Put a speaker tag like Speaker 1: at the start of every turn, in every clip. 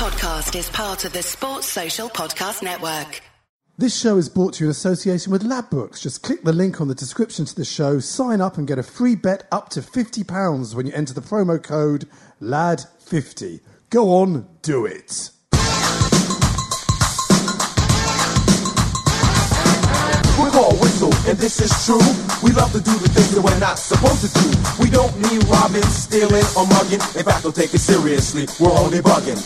Speaker 1: podcast is part of the Sports Social Podcast Network.
Speaker 2: This show is brought to you in association with Ladbrokes. Just click the link on the description to the show, sign up, and get a free bet up to £50 when you enter the promo code LAD50. Go on, do it.
Speaker 3: And this is true. We love to do the things that we're not supposed to do. We don't need robbing, stealing, or mugging. In fact, don't take it seriously. We're only bugging.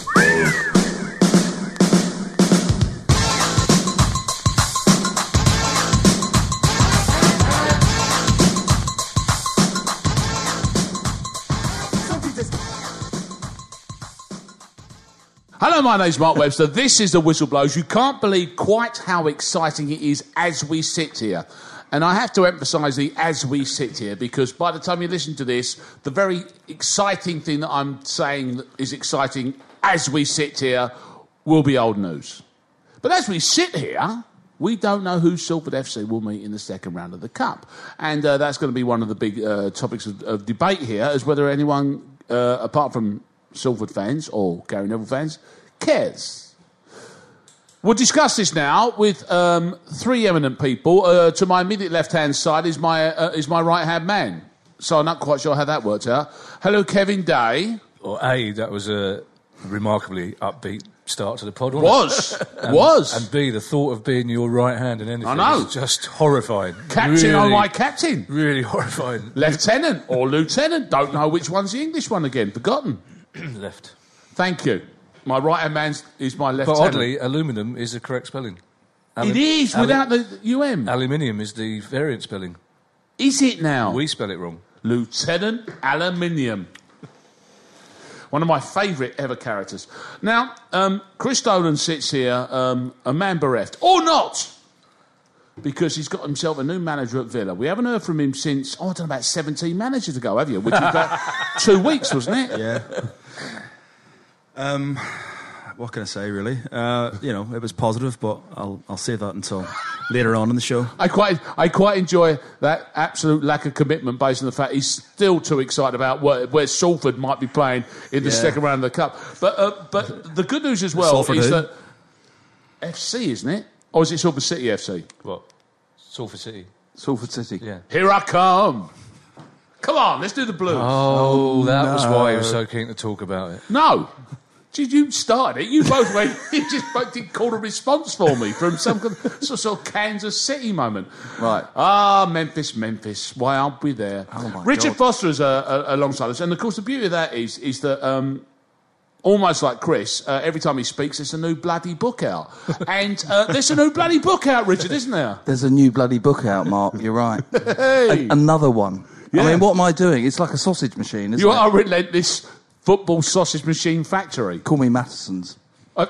Speaker 4: Hello, my name's Mark Webster. This is the Whistleblowers. You can't believe quite how exciting it is as we sit here. And I have to emphasise the as we sit here because by the time you listen to this, the very exciting thing that I'm saying is exciting as we sit here will be old news. But as we sit here, we don't know who Salford FC will meet in the second round of the Cup. And uh, that's going to be one of the big uh, topics of, of debate here, as whether anyone, uh, apart from Salford fans or Gary Neville fans, cares. We'll discuss this now with um, three eminent people. Uh, to my immediate left-hand side is my uh, is my right-hand man. So I'm not quite sure how that worked out. Hello, Kevin Day.
Speaker 5: Or A, that was a remarkably upbeat start to the pod.
Speaker 4: Was?
Speaker 5: And-
Speaker 4: was
Speaker 5: And B, the thought of being your right hand in anything
Speaker 4: I know.
Speaker 5: is just horrifying.
Speaker 4: captain
Speaker 5: really,
Speaker 4: on my captain.
Speaker 5: Really horrifying.
Speaker 4: Lieutenant or lieutenant. Don't know which one's the English one again. Forgotten.
Speaker 5: Left.
Speaker 4: Thank you. My right hand man is my
Speaker 5: left.
Speaker 4: Hand.
Speaker 5: But oddly, aluminium is the correct spelling.
Speaker 4: it is without the um.
Speaker 5: Aluminium is the variant spelling.
Speaker 4: Is it now?
Speaker 5: We spell it wrong.
Speaker 4: Lieutenant Aluminium. One of my favourite ever characters. Now, um, Chris Dolan sits here, um, a man bereft, or not, because he's got himself a new manager at Villa. We haven't heard from him since, oh, I don't know, about 17 managers ago, have you? Which was about two weeks, wasn't it?
Speaker 6: Yeah. Um, what can I say, really? Uh, you know, it was positive, but I'll, I'll save that until later on in the show.
Speaker 4: I quite, I quite enjoy that absolute lack of commitment based on the fact he's still too excited about where, where Salford might be playing in the
Speaker 6: Yeah.
Speaker 4: second round of the cup. But, uh, but the good news as well
Speaker 6: Salford
Speaker 4: is
Speaker 6: who?
Speaker 4: that FC, isn't it? Or is it Salford City FC?
Speaker 5: What? Salford City.
Speaker 6: Salford City.
Speaker 5: Yeah.
Speaker 4: Here I come. Come on, let's do the blues.
Speaker 5: Oh, that was why he was so keen to talk about it.
Speaker 4: No. Did you start it? You both went. You just both did call a response for me from some kind of, sort sort of Kansas City moment.
Speaker 6: Right.
Speaker 4: Ah, Memphis, Memphis. Why aren't we there?
Speaker 6: Oh, my
Speaker 4: Richard
Speaker 6: God.
Speaker 4: Foster is uh, uh, alongside us, and of course the beauty of that is is that. Um, Almost like Chris, uh, every time he speaks, there's a new bloody book out. And uh, there's a new bloody book out, Richard, isn't there?
Speaker 7: There's a new bloody book out, Mark. You're right.
Speaker 4: Hey!
Speaker 7: A- another one.
Speaker 4: Yeah.
Speaker 7: I mean, what am I doing? It's like a sausage machine, isn't
Speaker 4: You
Speaker 7: it?
Speaker 4: are relentless football sausage machine factory.
Speaker 7: Call me Mattessons.
Speaker 4: Uh,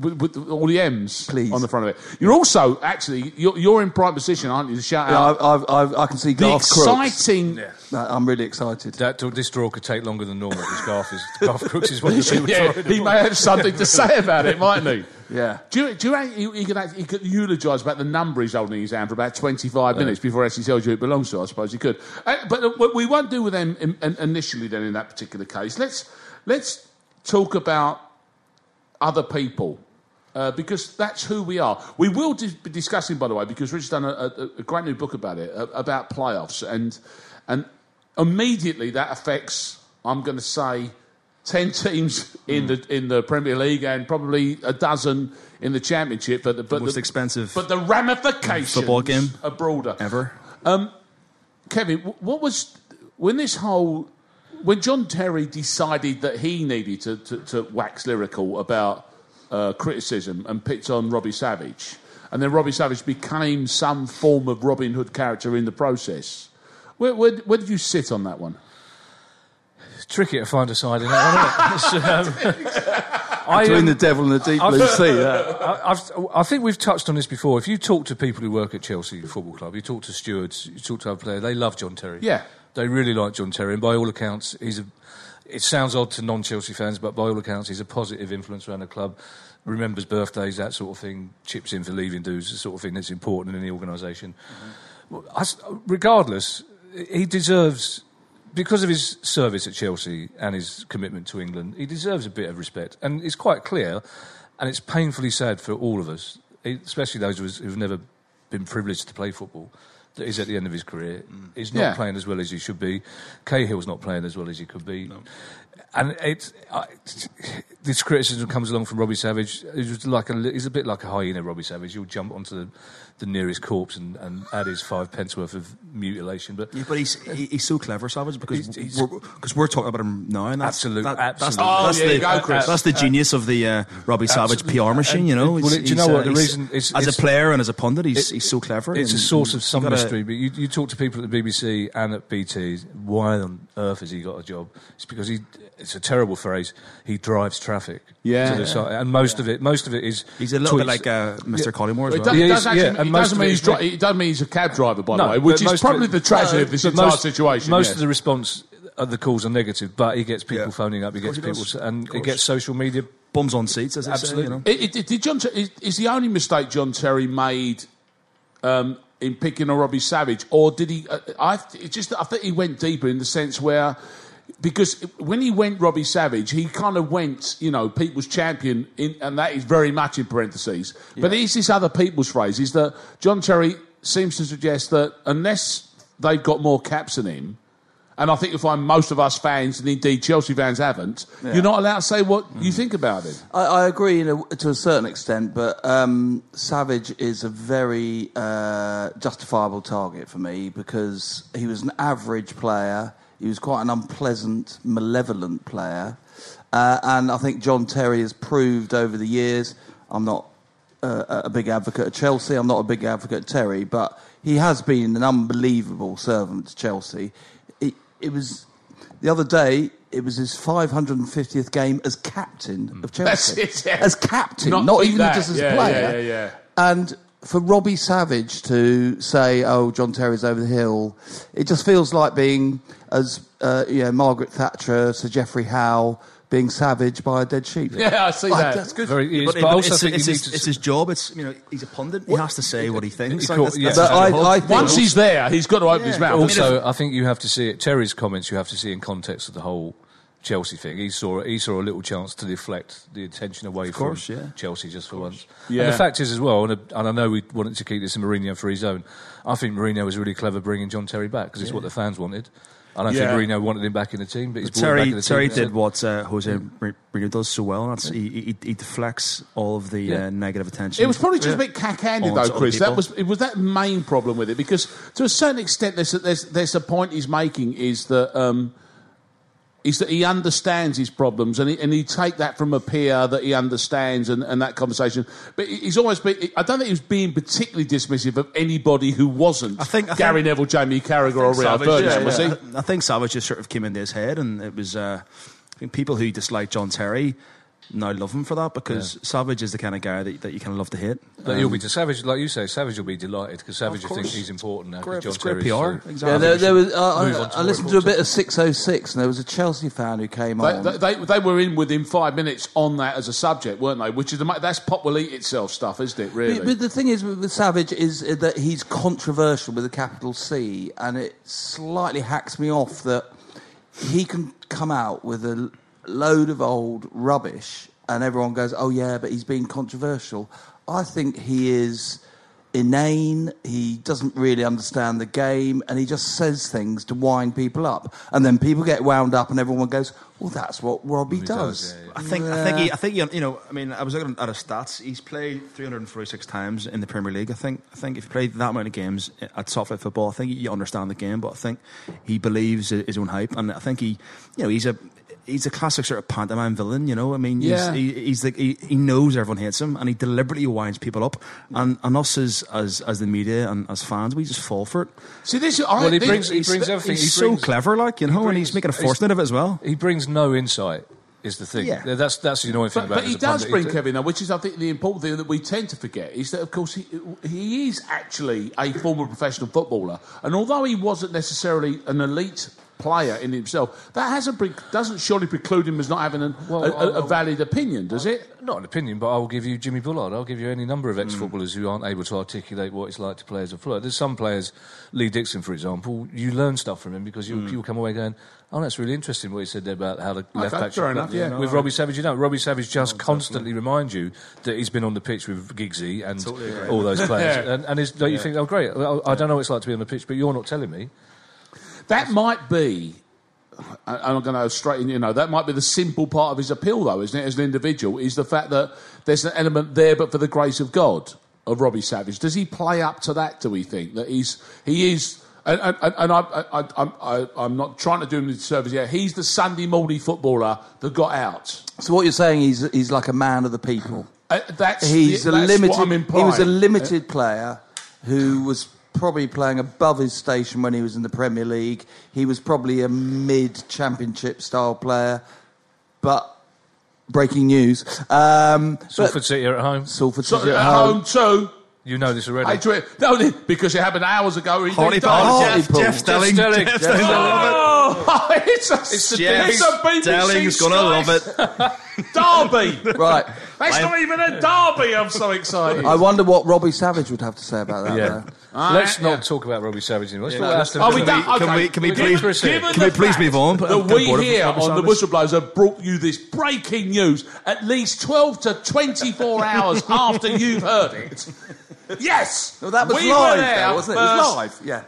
Speaker 4: with, with all the M's
Speaker 7: Please.
Speaker 4: on the front of it. You're also actually you're, you're in prime position, aren't you? To shout
Speaker 7: Yeah,
Speaker 4: out
Speaker 7: I, I've, I've, I can see
Speaker 4: the
Speaker 7: Garth Crooks.
Speaker 4: exciting.
Speaker 7: No, I'm really excited.
Speaker 5: That, this draw could take longer than normal because Garth, is, Garth Crooks is one of the people
Speaker 4: Yeah, he
Speaker 5: to-
Speaker 4: may have something to say about it, mightn't he?
Speaker 7: Yeah.
Speaker 4: Do you, do you reckon he, he could, act- he could eulogise about the number he's holding in his hand for about 25 minutes before he actually tells you it belongs to? I suppose he could. Uh, but uh, what we won't do with them in, in, initially. Then in that particular case, let's let's talk about other people. Uh, because that's who we are. We will dis- be discussing, by the way, because Rich's done a, a, a great new book about it, uh, about playoffs, and and immediately that affects. I'm going to say ten teams in the in the Premier League and probably a dozen in the Championship. But the, but
Speaker 6: Most
Speaker 4: the,
Speaker 6: expensive
Speaker 4: but the ramifications
Speaker 6: football game
Speaker 4: are broader.
Speaker 6: ever.
Speaker 4: Kevin, what was when this whole when John Terry decided that he needed to, to, to wax lyrical about uh, criticism and picked on Robbie Savage, and then Robbie Savage became some form of Robin Hood character in the process. Where, where, where did you sit on that one?
Speaker 5: It's tricky to find a side in that, isn't it? Um, I,
Speaker 7: Between
Speaker 5: um,
Speaker 7: the devil and the deep
Speaker 5: I've-
Speaker 7: blue sea. Yeah.
Speaker 5: I, I've, I think we've touched on this before. If you talk to people who work at Chelsea Football Club, you talk to stewards, you talk to other players, they love John Terry.
Speaker 4: Yeah.
Speaker 5: They really like John Terry, and by all accounts, he's a. It sounds odd to non-Chelsea fans, but by all accounts, he's a positive influence around the club. Remembers birthdays, that sort of thing. Chips in for leaving dues, the sort of thing that's important in any mm-hmm. I s- regardless, he deserves because of his service at Chelsea and his commitment to England, he deserves a bit of respect. And it's quite clear, and it's painfully sad for all of us, especially those of us who've never been privileged to play football, that he's at the end of his career. Mm. He's not
Speaker 4: Yeah.
Speaker 5: playing as well as he should be. Cahill's not playing as well as he could be. And it's, I, this criticism comes along from Robbie Savage. He's just like a, he's a bit like a hyena, Robbie Savage. He'll jump onto the, the nearest corpse and, and add his five pence worth of mutilation. But
Speaker 6: Yeah, but he's he, he's so clever, Savage, because
Speaker 5: He's-
Speaker 6: we're, cause we're talking about him now, and that's
Speaker 5: Absolute-
Speaker 6: that, that's,
Speaker 5: absolute.
Speaker 4: Oh,
Speaker 6: that's
Speaker 4: yeah,
Speaker 6: the
Speaker 4: you go, Chris.
Speaker 6: that's the uh, genius of the uh, Robbie Savage PR machine. You know,
Speaker 5: Well, do you know what? Uh, the
Speaker 6: he's-
Speaker 5: reason it's-
Speaker 6: as
Speaker 5: it's-
Speaker 6: a player and as a pundit, he's
Speaker 5: It-
Speaker 6: he's so clever.
Speaker 5: It's a source of some mystery, but you, you talk to people at the BBC and at BT, why on earth has he got a job? It's because he, it's a terrible phrase, he drives traffic.
Speaker 4: Yeah.
Speaker 5: To the side. And most of it, most of it is.
Speaker 6: He's a little bit like uh, Mr. Collymore as
Speaker 4: It,
Speaker 6: well.
Speaker 4: does,
Speaker 5: Yeah,
Speaker 4: it
Speaker 5: he's-
Speaker 4: does actually,
Speaker 5: yeah,
Speaker 4: it
Speaker 5: and most
Speaker 4: doesn't mean he's dri- it doesn't mean he's a cab driver, by
Speaker 5: No,
Speaker 4: the way, which is probably
Speaker 5: it-
Speaker 4: the tragedy of this entire
Speaker 5: most-
Speaker 4: situation.
Speaker 5: Most
Speaker 4: yes.
Speaker 5: of the response of the calls are negative, but he gets people
Speaker 6: Yeah.
Speaker 5: phoning up, he gets
Speaker 6: he
Speaker 5: people,
Speaker 6: does.
Speaker 5: and
Speaker 6: Of
Speaker 5: it gets social media.
Speaker 6: Bums on seats, as
Speaker 5: Absolutely.
Speaker 6: say. You know?
Speaker 4: It, it, did John Ter- is, is the only mistake John Terry made um, in picking on Robbie Savage, or did he? Uh, I just I think he went deeper in the sense where. Because when he went Robbie Savage, he kind of went, you know, people's champion, in, and that is very much in parentheses. But is this other people's phrase? Is that John Terry seems to suggest that unless they've got more caps than him, and I think you'll find most of us fans, and indeed Chelsea fans, haven't, you're not allowed to say what you think about it.
Speaker 7: I, I agree a, to a certain extent, but um, Savage is a very uh, justifiable target for me because he was an average player. He was quite an unpleasant, malevolent player. Uh, and I think John Terry has proved over the years. I'm not uh, a big advocate of Chelsea. I'm not a big advocate of Terry, but he has been an unbelievable servant to Chelsea. It, was the other day. It was his 550th game as captain of Chelsea.
Speaker 4: It, yeah.
Speaker 7: As captain,
Speaker 4: Not
Speaker 7: not, even
Speaker 4: that.
Speaker 7: just as
Speaker 4: Yeah,
Speaker 7: player.
Speaker 4: yeah.
Speaker 7: And for Robbie Savage to say, "Oh, John Terry's over the hill," it just feels like being as uh, you know, Margaret Thatcher, Sir Geoffrey Howe being savaged by a dead sheep.
Speaker 4: Yeah, I see
Speaker 7: Like,
Speaker 4: that.
Speaker 7: That's good.
Speaker 5: Very,
Speaker 6: But,
Speaker 5: but,
Speaker 6: but
Speaker 5: also
Speaker 6: it's,
Speaker 5: think
Speaker 6: it's, his,
Speaker 5: to
Speaker 6: it's his job. It's you know he's a pundit. He has to say what he thinks.
Speaker 5: Of
Speaker 6: Like, that's-
Speaker 5: yeah.
Speaker 6: that's
Speaker 7: But
Speaker 6: his job.
Speaker 7: I, I think
Speaker 4: Once he's there, he's got to open his mouth.
Speaker 5: Also, I think you have to see it. Terry's comments you have to see in context of the whole Chelsea thing. He saw he saw a little chance to deflect the attention away
Speaker 6: course,
Speaker 5: from
Speaker 6: yeah.
Speaker 5: Chelsea just for once.
Speaker 4: Yeah.
Speaker 5: And the fact is as well, and, uh, and I know we wanted to keep this in Mourinho for his own. I think Mourinho was really clever bringing John Terry back because it's what the fans wanted. I don't
Speaker 4: Yeah.
Speaker 5: think Mourinho wanted him back in the team, but he's brought him back
Speaker 6: Terry,
Speaker 5: in the
Speaker 6: Terry
Speaker 5: team.
Speaker 6: did what uh, Jose Mourinho does so well. and That's he, he, he deflects all of the
Speaker 5: Yeah.
Speaker 6: uh, negative attention.
Speaker 4: It was probably just a bit cack-handed, though,
Speaker 6: to other
Speaker 4: Chris. That was it. Was that main problem with it? Because to a certain extent, there's a, there's there's a point he's making is that um, is that he understands his problems and he, and he take that from a peer that he understands and, and that conversation. But he's always been. I don't think he was being particularly dismissive of anybody who wasn't.
Speaker 6: I think- I
Speaker 4: Gary
Speaker 6: think-
Speaker 4: Neville, Jamie Carragher, or Rio
Speaker 6: Savage,
Speaker 4: Ferdinand,
Speaker 6: yeah,
Speaker 4: was
Speaker 6: yeah.
Speaker 4: he?
Speaker 6: I think Savage just sort of came into his head, and it was uh, I think people who dislike John Terry now love him for that because Savage is the kind of guy that, that you kind of love to hit.
Speaker 5: But you'll be to Savage, like you say, Savage will be delighted because Savage will think he's important now. 'cause
Speaker 6: Great,
Speaker 5: John
Speaker 6: it's great PR.
Speaker 5: so-
Speaker 6: Exactly.
Speaker 7: Yeah, there, there was. Uh,
Speaker 5: Move
Speaker 7: I, I listened to a bit of 606, and there was a Chelsea fan who came
Speaker 4: They,
Speaker 7: on.
Speaker 4: they, they, they were in within five minutes on that as a subject, weren't they? Which is the, ma- that's pop will eat itself stuff, isn't it? Really?
Speaker 7: But, but the thing is with, with Savage is that he's controversial with a capital C, and it slightly hacks me off that he can come out with a load of old rubbish, and everyone goes, "Oh yeah, but he's being controversial." I think he is inane. He doesn't really understand the game, and he just says things to wind people up, and then people get wound up, and everyone goes, "Well, that's what Robbie
Speaker 5: does,
Speaker 7: does."
Speaker 5: yeah, yeah.
Speaker 6: I think I think he, I think he, you know I mean I was looking at his stats. He's played 346 times in the Premier League. I think I think if you played that amount of games at top flight football, I think you understand the game. But I think he believes his own hype, and I think he you know he's a he's a classic sort of pantomime villain. You know I mean
Speaker 4: Yeah.
Speaker 6: he's, he, he's like he, he knows everyone hates him, and he deliberately winds people up. And, and us as, as as the media and as fans, we just fall for it.
Speaker 4: See, this. I,
Speaker 5: Well, he
Speaker 4: this-
Speaker 5: brings he brings everything.
Speaker 6: he's
Speaker 5: he
Speaker 6: so
Speaker 5: brings,
Speaker 6: clever, like you know, and
Speaker 5: brings-
Speaker 6: he's making a
Speaker 5: he's-
Speaker 6: fortune out of it as well.
Speaker 5: He brings no insight. Is the thing.
Speaker 6: Yeah.
Speaker 5: That's that's the annoying thing
Speaker 4: But,
Speaker 5: about
Speaker 4: but
Speaker 5: him
Speaker 4: he does
Speaker 5: pundit.
Speaker 4: bring
Speaker 5: He-
Speaker 4: Kevin, though, which is, I think, the important thing that we tend to forget is that, of course, he, he is actually a former professional footballer. And although he wasn't necessarily an elite player in himself, that hasn't pre- doesn't surely preclude him as not having an,
Speaker 5: Well,
Speaker 4: a, a, a
Speaker 5: I'll-
Speaker 4: valid opinion, does it?
Speaker 5: Not an opinion, but I will give you Jimmy Bullard. I'll give you any number of ex-footballers who aren't able to articulate what it's like to play as a footballer. There's some players, Lee Dixon, for example, you learn stuff from him because you'll, mm. you'll come away going, "Oh, that's really interesting what he said there about how the left back." should
Speaker 4: fair enough, yeah.
Speaker 5: With Robbie Savage, you don't. Robbie Savage just oh, constantly reminds you that he's been on the pitch with Giggsy and all those players,
Speaker 4: Yeah.
Speaker 5: and, and is, don't you think, "Oh, great! I, I don't know what it's like to be on the pitch, but you're not telling me."
Speaker 4: That might be. I'm going to straighten, you know, that might be the simple part of his appeal, though, isn't it, as an individual, is the fact that there's an element there, but for the grace of God, of Robbie Savage. Does he play up to that, do we think? That he's, he is, and, and, and I, I, I, I'm not trying to do him a service here, he's the Sunday morning footballer that got out.
Speaker 7: So what you're saying, is he's like a man of the people.
Speaker 4: Uh, that's
Speaker 7: He's
Speaker 4: the,
Speaker 7: a
Speaker 4: that's
Speaker 7: limited. He was a limited player who was probably playing above his station when he was in the Premier League. He was probably a mid-championship style player, but breaking news. Um, but-
Speaker 5: Salford City are at home.
Speaker 7: Salford
Speaker 4: So,
Speaker 7: City
Speaker 4: at
Speaker 7: at
Speaker 4: home
Speaker 7: home.
Speaker 4: too.
Speaker 5: You know this already.
Speaker 4: Hey, to it. No, because it happened hours ago. He
Speaker 6: Hardy
Speaker 4: did
Speaker 6: Park,
Speaker 4: die.
Speaker 6: Jeff, Jeff Stelling.
Speaker 5: Stelling.
Speaker 6: Jeff Stelling, I love
Speaker 4: Oh, it's a, it's a,
Speaker 6: Jeff
Speaker 4: it's a BBC
Speaker 6: Stelling's gonna love it.
Speaker 4: Derby.
Speaker 7: Right.
Speaker 4: That's not even a derby. I'm so excited.
Speaker 7: I wonder what Robbie Savage would have to say about that.
Speaker 5: Yeah.
Speaker 7: though.
Speaker 5: Let's
Speaker 4: yeah.
Speaker 5: not talk about Robbie Savage anymore. Let's
Speaker 6: Yeah,
Speaker 5: talk about
Speaker 6: let's-
Speaker 5: Aston
Speaker 4: we
Speaker 5: Villa.
Speaker 6: Can
Speaker 4: okay.
Speaker 6: we- can we please-
Speaker 4: given
Speaker 6: can we please move on?
Speaker 4: That we here
Speaker 6: Robbie
Speaker 4: on the Whistleblowers have brought you this breaking news at least 12 to 24 hours after you've heard it. Yes!
Speaker 7: Well, that was
Speaker 4: we were
Speaker 7: live,
Speaker 4: there
Speaker 7: though, wasn't it? It was live. Yeah.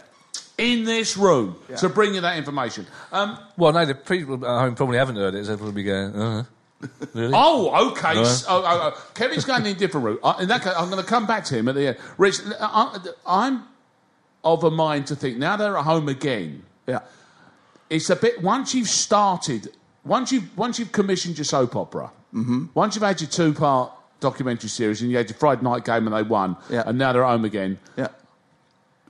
Speaker 4: In this room to bring you that information. Um,
Speaker 5: Well, no, the people at home probably haven't heard it, so they'll probably be going, uh Really?
Speaker 4: Oh, okay.
Speaker 5: No.
Speaker 4: So, oh, oh, oh. Kevin's going in a different route. Uh, in that case, I'm going to come back to him at the end. Rich, I, I'm of a mind to think now they're at home again.
Speaker 7: Yeah.
Speaker 4: It's a bit once you've started, once you've once you've commissioned your soap opera,
Speaker 7: Mm-hmm.
Speaker 4: once you've had your two part documentary series and you had your Friday night game and they won,
Speaker 7: Yeah.
Speaker 4: and now they're at home again.
Speaker 7: Yeah.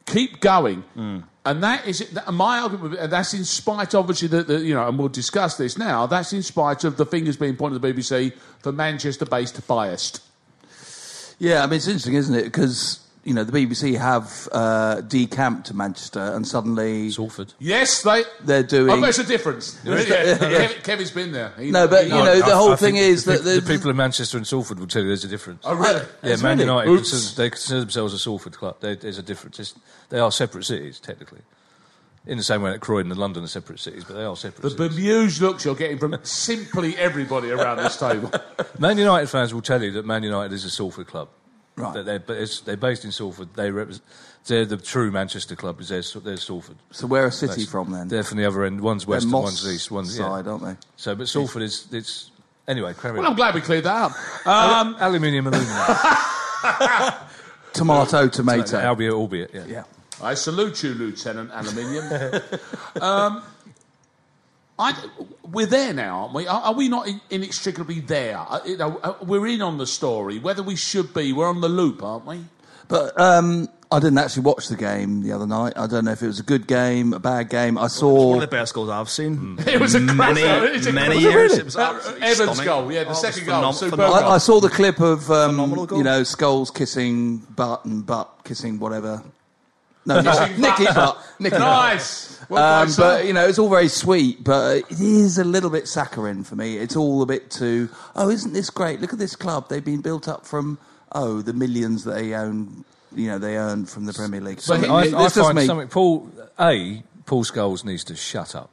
Speaker 4: Keep going.
Speaker 7: Mm.
Speaker 4: And that is my argument. That's in spite, obviously, that that, you know, and we'll discuss this now. That's in spite of the fingers being pointed at the BBC for Manchester-based biased.
Speaker 7: Yeah, I mean, it's interesting, isn't it? Because, you know, the BBC have uh, decamped to Manchester and suddenly
Speaker 5: Salford.
Speaker 4: Yes, they.
Speaker 7: they're doing.
Speaker 4: Oh, there's a difference. Yeah, Kev, Kevin's been there. He-
Speaker 7: No, but,
Speaker 4: he
Speaker 7: you
Speaker 4: knows.
Speaker 7: know, the whole
Speaker 5: I
Speaker 7: thing is
Speaker 5: the,
Speaker 7: that
Speaker 5: the
Speaker 7: the-
Speaker 5: people in Manchester and Salford will tell you there's a difference.
Speaker 4: Oh, really?
Speaker 5: Yeah,
Speaker 7: It's
Speaker 5: Man
Speaker 7: really-
Speaker 5: United,
Speaker 4: Oops.
Speaker 5: consider, they consider themselves a Salford club. They, there's a difference. It's, they are separate cities, technically. In the same way that Croydon and London are separate cities, but they are separate
Speaker 4: The
Speaker 5: cities.
Speaker 4: bemused looks you're getting from simply everybody around this table.
Speaker 5: Man United fans will tell you that Man United is a Salford club.
Speaker 7: Right.
Speaker 5: That they're, but it's, they're based in Salford. They represent, they're the true Manchester club. Is they're, they're Salford.
Speaker 7: So where are City
Speaker 5: That's-
Speaker 7: from then?
Speaker 5: They're from the other end. One's west and one's east. One's yeah.
Speaker 7: side, aren't they?
Speaker 5: So, but Salford is it's anyway. Carry
Speaker 4: Well, I'm glad we cleared that up. Um,
Speaker 5: Aluminium, aluminium.
Speaker 7: Tomato, tomato.
Speaker 5: albeit, albeit. Yeah.
Speaker 7: yeah.
Speaker 4: I salute you, Lieutenant Aluminium. um, I, we're there now, aren't we? Are, are we not in, inextricably there? Uh, you know, uh, we're in on the story. Whether we should be, we're on the loop, aren't we?
Speaker 7: But um, I didn't actually watch the game the other night. I don't know if it was a good game, a bad game. I saw.
Speaker 6: One of the best goals I've seen.
Speaker 4: It was a
Speaker 6: many,
Speaker 4: cracker. It's a
Speaker 6: many years.
Speaker 7: really?
Speaker 6: It was
Speaker 4: Uh, Evans'
Speaker 6: stunning.
Speaker 4: goal, yeah, the
Speaker 6: Oh, it was
Speaker 4: second goal,
Speaker 6: phenom-
Speaker 4: superb goal.
Speaker 7: I, I saw the clip of um, you know Scholes kissing butt and butt kissing whatever. No,
Speaker 4: Kissing
Speaker 7: Nicky
Speaker 4: Butt.
Speaker 7: butt. Nicky Butt.
Speaker 4: Nice. Well
Speaker 7: Um,
Speaker 4: played,
Speaker 7: but you know, it's all very sweet, but it is a little bit saccharine for me. It's all a bit too. Oh, isn't this great? Look at this club. They've been built up from oh the millions that they own. You know, they earn from the Premier League. So
Speaker 4: But
Speaker 7: it-
Speaker 5: I,
Speaker 7: this
Speaker 5: I
Speaker 7: does
Speaker 5: find
Speaker 7: me-
Speaker 5: something. Paul A. Paul Scholes needs to shut up.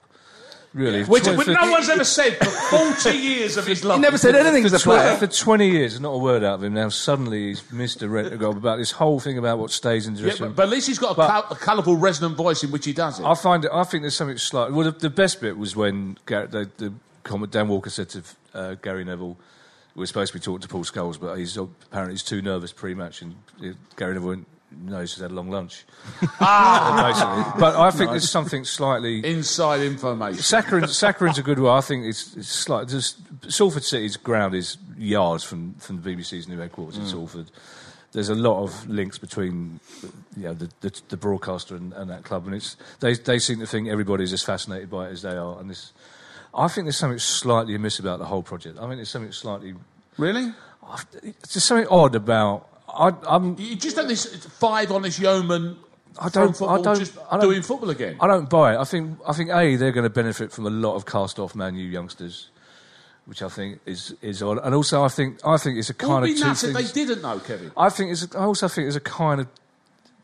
Speaker 5: Really,
Speaker 4: Which,
Speaker 5: for-
Speaker 4: no one's ever said for 40 years of his life.
Speaker 7: He never said anything a
Speaker 5: for,
Speaker 7: player.
Speaker 5: for 20 years, not a word out of him. Now suddenly he's Mr. a about this whole thing about what stays in the
Speaker 4: Yeah, but, but at least he's got a,
Speaker 5: But-
Speaker 4: col- a colourful, resonant voice in which he does it.
Speaker 5: I find it. I think there's something slight. Well, the, the best bit was when Gar the, the comment Dan Walker said to uh, Gary Neville, "We're supposed to be talking to Paul Scholes, but he's apparently he's too nervous pre-match." And uh, Gary Neville went, "No, he's had a long lunch." Uh, basically, but I think there's something slightly.
Speaker 4: Inside information.
Speaker 5: Saccharin, Saccharin's a good one. I think it's, it's slight. Just, Salford City's ground is yards from, from the BBC's new headquarters in mm. Salford. There's a lot of links between you know, the, the, the broadcaster and, and that club, and it's they, they seem to think everybody's as fascinated by it as they are. And this, I think there's something slightly amiss about the whole project. I think there's something slightly.
Speaker 4: Really?
Speaker 5: There's just something odd about. I, I'm
Speaker 4: You just done this five honest yeoman
Speaker 5: I don't. I don't.
Speaker 4: just
Speaker 5: I don't
Speaker 4: doing football again?
Speaker 5: I don't buy it. I think. I think a they're going to benefit from a lot of cast-off Man U youngsters, which I think is is odd. And also, I think I think it's a kind
Speaker 4: It would be
Speaker 5: of two
Speaker 4: nuts if they didn't know, Kevin.
Speaker 5: I think it's. I also think there's a kind of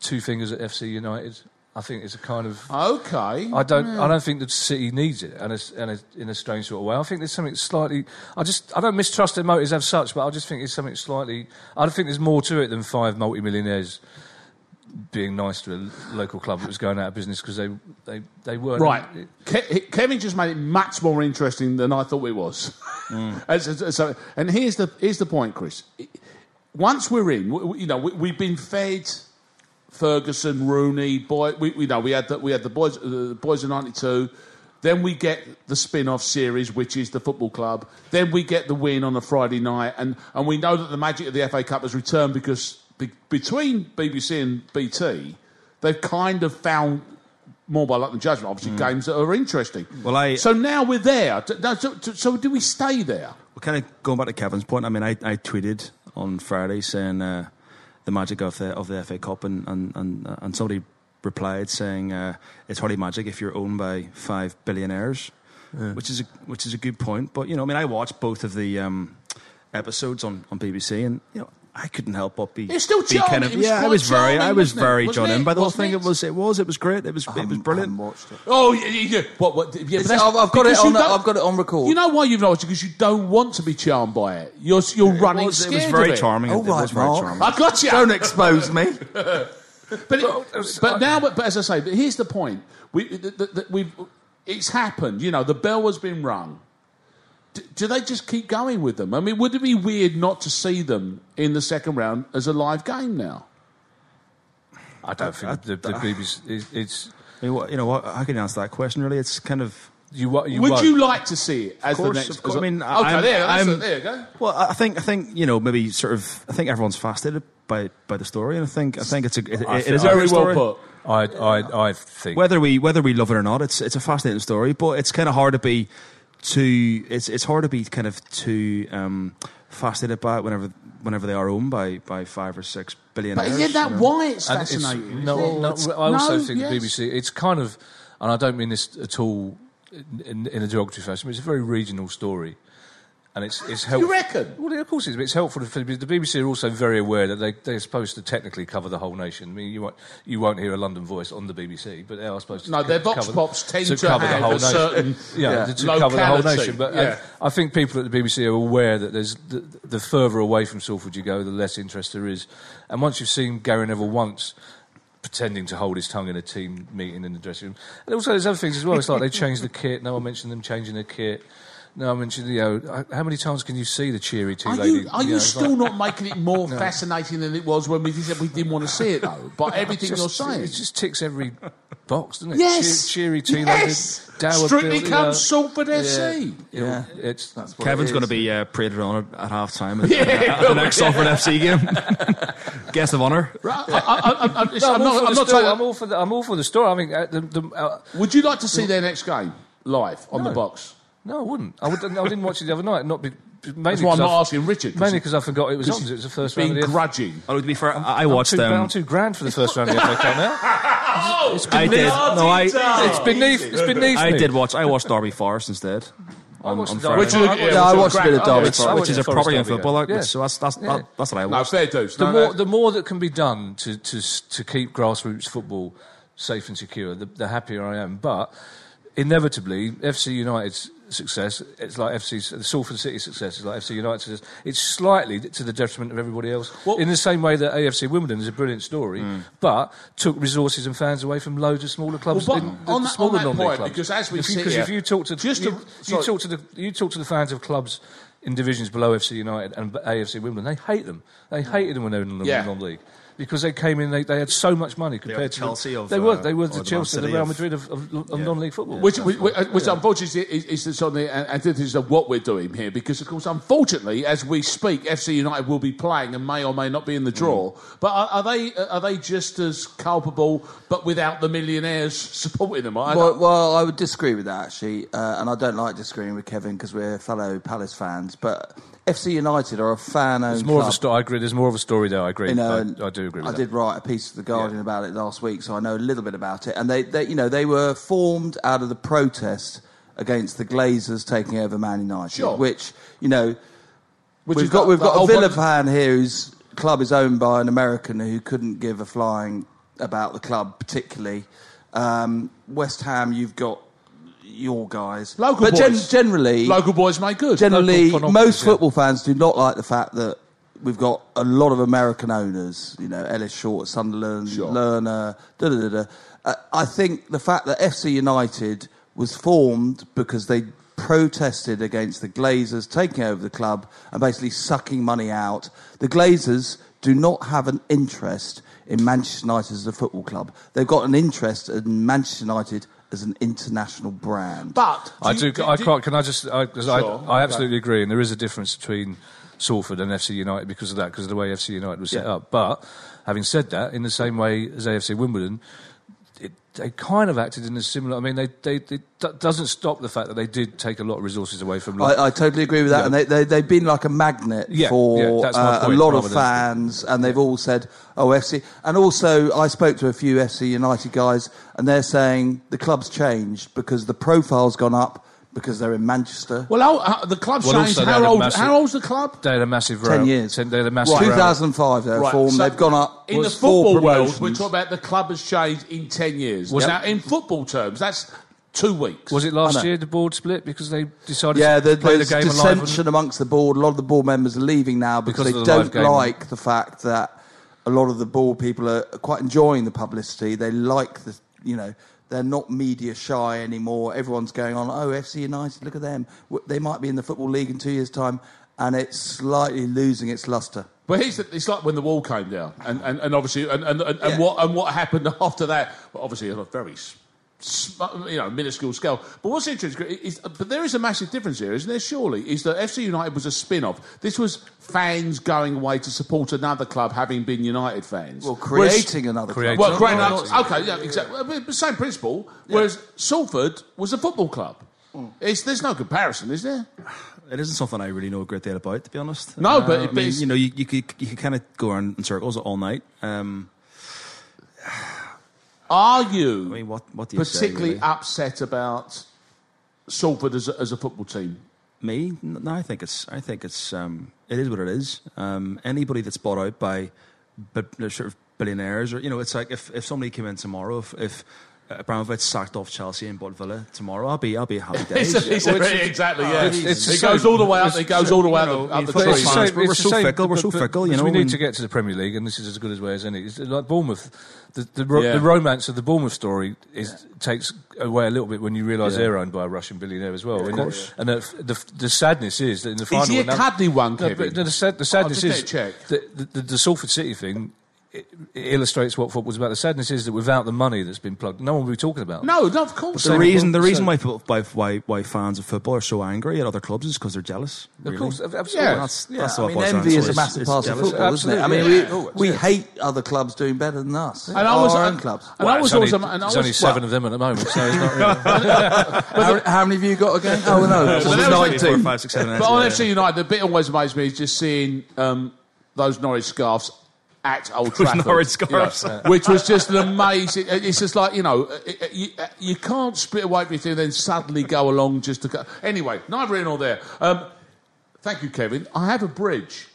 Speaker 5: two fingers at FC United. I think it's a kind of.
Speaker 4: Okay.
Speaker 5: I don't. I hmm. don't think the city needs it, and, it's, and it's in a strange sort of way. I think there's something slightly. I just. I don't mistrust their motives as such, but I just think it's something slightly. I don't think there's more to it than five multimillionaires being nice to a local club that was going out of business because they they they weren't
Speaker 4: Right. Ke- Kevin just made it much more interesting than I thought it was. Hmm. As- as- so- and here's the here's the point, Chris. Once we're in, we- you know, we, we've been fed Ferguson, Rooney, boy. We, we know we had the, we had the boys, uh, the boys of '92. Then we get the spin-off series, which is the football club. Then we get the win on a Friday night, and, and we know that the magic of the FA Cup has returned because be, between BBC and BT, they've kind of found more by luck than judgment. Obviously, games that are interesting.
Speaker 6: Well, I-
Speaker 4: so now we're there. So, so do we stay there?
Speaker 6: Well, kind of going back to Kevin's point. I mean, I, I tweeted on Friday saying uh, the magic of the of the FA Cup, and and and, uh, and somebody replied saying uh, it's hardly magic if you're owned by five billionaires, which is a, which is a good point. But you know, I mean, I watched both of the um, episodes on, on BBC, and you know. I couldn't help but be.
Speaker 4: It's still
Speaker 6: be
Speaker 4: charming.
Speaker 6: kind of
Speaker 4: It
Speaker 6: yeah. I was very, I was very
Speaker 4: Wasn't
Speaker 6: in by the whole thing.
Speaker 4: it?
Speaker 6: It was, it was, it was great. It was, it was brilliant.
Speaker 7: haven't watched it.
Speaker 4: Oh, yeah, yeah, yeah. What? What? Yeah, but that's-
Speaker 7: I've- I've got it on- I've got it on record.
Speaker 4: You know why you've not watched it? Because you don't want to be charmed by it. You're you're running
Speaker 6: it was, it was very
Speaker 4: of it.
Speaker 6: charming.
Speaker 7: All
Speaker 6: it, it was
Speaker 7: right,
Speaker 6: very
Speaker 7: Mark.
Speaker 6: charming.
Speaker 4: I got you.
Speaker 7: Don't expose me.
Speaker 4: But, it, but uh, now, but, but as I say, but here's the point: we, the, the, the, we've, it's happened. You know, the bell has been rung. D- do they just keep going with them? I mean, would it be weird not to see them in the second round as a live game now?
Speaker 5: I don't think the, the BBC. It's, it's
Speaker 6: I mean, what, you know, what, how can answer that question? Really, it's kind of.
Speaker 5: you. wa- you
Speaker 4: would
Speaker 5: won't.
Speaker 4: you like to see it as
Speaker 6: Of course,
Speaker 4: the next?
Speaker 6: of course.
Speaker 4: as a-
Speaker 6: I mean,
Speaker 4: okay,
Speaker 6: I'm-
Speaker 4: there, that's
Speaker 6: I'm-
Speaker 4: it, there you go.
Speaker 6: Well, I think I think you know maybe sort of I think everyone's fascinated by by the story, and I think I think it's a it,
Speaker 5: I
Speaker 6: it
Speaker 5: feel-
Speaker 4: Very well
Speaker 6: story.
Speaker 4: put.
Speaker 5: I, I, I think.
Speaker 6: Whether we whether we love it or not, it's it's a fascinating story, but it's kind of hard to be too it's it's hard to be kind of too um, fascinated by it whenever whenever they are owned by by five or six
Speaker 4: But isn't that
Speaker 6: you know.
Speaker 4: why it's
Speaker 5: And it's-
Speaker 4: fascinating?
Speaker 5: no,
Speaker 4: isn't it?
Speaker 5: no, I also
Speaker 4: no,
Speaker 5: think
Speaker 4: yes.
Speaker 5: the BBC. It's kind of, and I don't mean this at all in, in a derogatory fashion. But it's a very regional story, and it's it's helpful.
Speaker 4: You reckon?
Speaker 5: Well, of course, it is. But it's helpful. For, the BBC are also very aware that they they're supposed to technically cover the whole nation. I mean, you won't you won't hear a London voice on the BBC, but they are supposed to.
Speaker 4: No, their vox
Speaker 5: cover-
Speaker 4: pops tend to
Speaker 5: cover
Speaker 4: have
Speaker 5: the whole nation.
Speaker 4: certain
Speaker 5: yeah,
Speaker 7: Yeah.
Speaker 5: to cover the whole nation. But uh,
Speaker 4: Yeah.
Speaker 5: I, I think people at the BBC are aware that there's the, the further away from Salford you go, the less interest there is. And once you've seen Gary Neville once pretending to hold his tongue in a team meeting in the dressing room, and also there's other things as well. It's like they changed the kit. No one mentioned them changing the kit. No, I mentioned, you know, how many times can you see the cheery two
Speaker 4: Are
Speaker 5: lady?
Speaker 4: you, are you
Speaker 5: know,
Speaker 4: still
Speaker 5: like-
Speaker 4: not making it more fascinating than it was when we said we didn't want to see it, though? But everything
Speaker 5: Just-
Speaker 4: you're saying.
Speaker 5: It just ticks every box, doesn't it?
Speaker 4: yes.
Speaker 5: Cheer, cheery two
Speaker 4: yes.
Speaker 5: lady. Dower
Speaker 4: Strictly
Speaker 5: build,
Speaker 4: comes
Speaker 5: yeah.
Speaker 4: Salford FC.
Speaker 7: Yeah.
Speaker 5: It's
Speaker 7: That's what
Speaker 6: Kevin's
Speaker 7: it
Speaker 6: going to be uh, paraded on at half time at, at the next Salford FC game. Guest of honour.
Speaker 4: Right, I,
Speaker 5: No, I'm all for the
Speaker 4: not
Speaker 5: story. I'm all for the. I'm all for the story. I mean, uh, the, the, uh,
Speaker 4: Would you like to see their next game live on the box?
Speaker 5: No, I wouldn't. I, would, I didn't watch it the other night. Not be, mainly
Speaker 4: That's why I'm
Speaker 5: 'cause
Speaker 4: not
Speaker 5: I-
Speaker 4: asking Richard. 'cause
Speaker 5: Mainly because I forgot it was on. It was the first round.
Speaker 4: being
Speaker 5: Of the F-
Speaker 4: grudging.
Speaker 6: Oh, to be fair, I, I
Speaker 5: I'm
Speaker 6: watched
Speaker 5: two,
Speaker 6: them.
Speaker 5: I'm two grand for the first round of the FA Cup now. Oh, it's
Speaker 6: I
Speaker 5: beneath,
Speaker 6: did. No, I.
Speaker 5: It's beneath. It's beneath
Speaker 6: I
Speaker 5: me.
Speaker 6: did watch. I watched Derby Forest instead. On,
Speaker 5: watched the Derby.
Speaker 4: Which is-
Speaker 5: I
Speaker 7: Yeah, I watched a bit of
Speaker 4: Grand-
Speaker 7: Derby
Speaker 6: oh,
Speaker 5: which,
Speaker 7: Forest.
Speaker 6: which is a
Speaker 5: watched
Speaker 6: proper young
Speaker 5: Forest Derby,
Speaker 6: football like
Speaker 5: yeah.
Speaker 6: so that's that's
Speaker 5: Yeah.
Speaker 6: that, that's what I
Speaker 4: No,
Speaker 6: watched.
Speaker 4: fair dues.
Speaker 5: the
Speaker 4: No,
Speaker 5: more
Speaker 4: no.
Speaker 5: the more that can be done to to to keep grassroots football safe and secure, the, the happier I am. But inevitably, FC United's success, it's like FC's the Salford City success is like FC success. It's slightly to the detriment of everybody else. In the same way that AFC Wimbledon is a brilliant story, hmm. but took resources and fans away from loads of smaller clubs.
Speaker 4: Well,
Speaker 5: in the,
Speaker 4: on
Speaker 5: the smaller
Speaker 4: on that point,
Speaker 5: clubs.
Speaker 4: because as we
Speaker 5: if you,
Speaker 4: sit
Speaker 5: because if you talk to
Speaker 4: just
Speaker 5: you,
Speaker 4: to-
Speaker 5: you talk to the you talk to the fans of clubs. In divisions below FC United and AFC Wimbledon, they hate them. They hmm. hated them when they were in the
Speaker 4: Yeah.
Speaker 5: non-league because they came in. They, they had so much money compared
Speaker 6: the
Speaker 5: to
Speaker 6: Chelsea of,
Speaker 5: They were.
Speaker 6: uh,
Speaker 5: They were
Speaker 6: or
Speaker 5: the
Speaker 6: the Man
Speaker 5: Chelsea, the
Speaker 6: City
Speaker 5: Real Madrid of, of, of non-league football.
Speaker 4: Which, which, which unfortunately is, is, is on the antithesis of what we're doing here, because of course, unfortunately, as we speak, FC United will be playing and may or may not be in the draw. But are, are they are they just as culpable, but without the millionaires supporting them? I,
Speaker 7: Well, well, I would disagree with that actually, uh, and I don't like disagreeing with Kevin because we're fellow Palace fans. But FC United are a fan owned
Speaker 5: There's more
Speaker 7: club.
Speaker 5: of a story. I agree. There's more of a story there. I agree.
Speaker 7: You know,
Speaker 5: I,
Speaker 7: and
Speaker 5: I do agree with
Speaker 7: I
Speaker 5: that.
Speaker 7: did write a piece of the Guardian about it last week, so I know a little bit about it. And they, they, you know, they were formed out of the protest against the Glazers taking over Man United,
Speaker 4: Sure.
Speaker 7: which you know,
Speaker 4: Which
Speaker 7: we've
Speaker 4: is
Speaker 7: got we've got a
Speaker 4: whole
Speaker 7: Villa
Speaker 4: point-
Speaker 7: fan here whose club is owned by an American who couldn't give a flying about the club particularly. Um, West Ham, you've got your guys,
Speaker 4: Local
Speaker 7: but gen- generally,
Speaker 4: Local boys make good.
Speaker 7: generally, most
Speaker 5: yeah.
Speaker 7: football fans do not like the fact that we've got a lot of American owners. You know, Ellis Short, Sunderland,
Speaker 4: Sure.
Speaker 7: Lerner. Da da da da. Uh, I think the fact that FC United was formed because they protested against the Glazers taking over the club and basically sucking money out. The Glazers do not have an interest in Manchester United as a football club. They've got an interest in Manchester United as an international brand.
Speaker 4: But
Speaker 5: I
Speaker 4: you-
Speaker 5: do. I can't. Can I just? I, 'cause I,
Speaker 4: Sure,
Speaker 5: I absolutely agree, and there is a difference between Salford and FC United because of that, because of the way FC United was set up. But having said that, in the same way as AFC Wimbledon, it, they kind of acted in a similar. I mean, they, they, it do- doesn't stop the fact that they did take a lot of resources away from. like-
Speaker 7: I, I totally agree with that,
Speaker 5: Yeah.
Speaker 7: and they, they, they've been like a magnet
Speaker 5: Yeah,
Speaker 7: for
Speaker 5: yeah,
Speaker 7: uh, a lot of fans, and they've all said, "Oh, FC." And also, I spoke to a few FC United guys, and they're saying the club's changed because the profile's gone up because they're in Manchester.
Speaker 4: Well, how, how, the club's
Speaker 5: Well,
Speaker 4: changed. How old?
Speaker 5: massive-
Speaker 4: How old's the club?
Speaker 5: they had a massive uh,
Speaker 7: 10
Speaker 5: row.
Speaker 7: years.
Speaker 5: Ten- They had a massive row.
Speaker 7: 2005 they were
Speaker 4: Right, uh,
Speaker 7: formed.
Speaker 4: so
Speaker 7: they've gone up
Speaker 4: in the football world. We're talking about the club has changed in ten years.
Speaker 5: Was
Speaker 4: now, in football terms, that's two weeks.
Speaker 5: Was it last year the board split because they decided
Speaker 7: Yeah,
Speaker 5: to
Speaker 7: there-
Speaker 5: play the
Speaker 7: there's
Speaker 5: game alive?
Speaker 7: dissension amongst the board. A lot of the board members are leaving now because,
Speaker 5: Because
Speaker 7: they
Speaker 5: the
Speaker 7: don't like the fact that a lot of the board people are quite enjoying the publicity. They like the, you know, they're not media shy anymore. Everyone's going on, oh, FC United, look at them. They might be in the Football League in two years' time, and it's slightly losing its luster.
Speaker 4: But the, it's like when the wall came down, and, and, and obviously, and, and, and,
Speaker 7: Yeah.
Speaker 4: and what and what happened after that? Well, obviously, a very you know minuscule scale. But what's interesting is, but there is a massive difference here, isn't there? Surely, is that FC United was a spin-off. This was fans going away to support another club, having been United fans.
Speaker 7: Well,
Speaker 4: Whereas-
Speaker 7: creating another
Speaker 5: Create-
Speaker 7: club.
Speaker 4: Well, great.
Speaker 5: No,
Speaker 4: no,
Speaker 5: no,
Speaker 4: okay, yeah, exactly. Well, but Same principle. Whereas Salford was a football club. It's, there's no comparison, is there?
Speaker 6: It isn't something I really know a great deal about, to be honest.
Speaker 4: No, but-
Speaker 6: I mean, you know, you, you could you could kind of go around in circles all night. Um,
Speaker 4: Are you
Speaker 6: I mean, what what do you say,
Speaker 4: particularly
Speaker 6: really?
Speaker 4: upset about Salford as a, as a football team?
Speaker 6: Me? No, I think it's I think it's um, it is what it is. Um, anybody that's bought out by bi- sort of billionaires, or you know, it's like if, if somebody came in tomorrow, if, if Uh, Abramovich sacked off Chelsea and bought Villa tomorrow, I'll be I'll be a happy days.
Speaker 4: It's a- it's a- exactly, ah, yeah.
Speaker 5: It's- it's
Speaker 4: it goes
Speaker 5: same-
Speaker 4: all the way up. It goes all the way
Speaker 6: you know,
Speaker 4: up, the- up the
Speaker 6: football
Speaker 4: tree.
Speaker 6: fans,
Speaker 5: the same-
Speaker 6: we're so
Speaker 5: same,
Speaker 6: fickle, we're
Speaker 5: but-
Speaker 6: so fickle, you know,
Speaker 5: We need
Speaker 6: and-
Speaker 5: to get to the Premier League, and this is as good as way as any. It's like Bournemouth, the the, ro-
Speaker 4: Yeah.
Speaker 5: the romance of the Bournemouth story is takes away a little bit when you realise
Speaker 6: Yeah.
Speaker 5: they're owned by a Russian billionaire as well.
Speaker 6: of
Speaker 5: and
Speaker 6: course.
Speaker 5: and the, the, the sadness is that in the final, is
Speaker 4: he a
Speaker 5: now-
Speaker 4: Cadney one,
Speaker 5: No,
Speaker 4: Kevin?
Speaker 5: but the, sad, the sadness
Speaker 4: just
Speaker 5: is
Speaker 4: check.
Speaker 5: that the, the, the Salford City thing. It, it illustrates what football's about. The sadness is that without the money that's been plugged, no one will be talking about. it.
Speaker 4: No, no, of course.
Speaker 6: The reason, the reason why, why why why fans of football are so angry at other clubs is because they're jealous.
Speaker 5: of
Speaker 6: really.
Speaker 5: course, absolutely.
Speaker 4: Yeah.
Speaker 6: that's,
Speaker 7: Yeah,
Speaker 6: that's
Speaker 7: I mean, envy is a massive
Speaker 6: it's
Speaker 7: part of
Speaker 6: jealousy.
Speaker 7: football, isn't it? I mean,
Speaker 5: Absolutely,
Speaker 7: we,
Speaker 5: yeah.
Speaker 7: we hate other clubs doing better than us.
Speaker 4: And I was-
Speaker 7: our own clubs.
Speaker 4: and I was
Speaker 5: it's only,
Speaker 4: also, and I
Speaker 5: there's
Speaker 4: was,
Speaker 5: only seven
Speaker 4: well,
Speaker 5: of them at the moment, so it's not really.
Speaker 7: how, how many have you got again? Oh, no,
Speaker 4: But
Speaker 7: it's 19.
Speaker 6: Four, five, six, seven, eight,
Speaker 4: But on. FC United, the bit always amazes me is just seeing um, those Norwich scarves at Old Trafford.
Speaker 6: Norwich scarves.
Speaker 4: you know, which was just an amazing. It's just like you know, it- it- you, uh, you can't split away from it and then suddenly go along just to. Go. Anyway, neither here nor there. Um, thank you, Kevin. I have a bridge.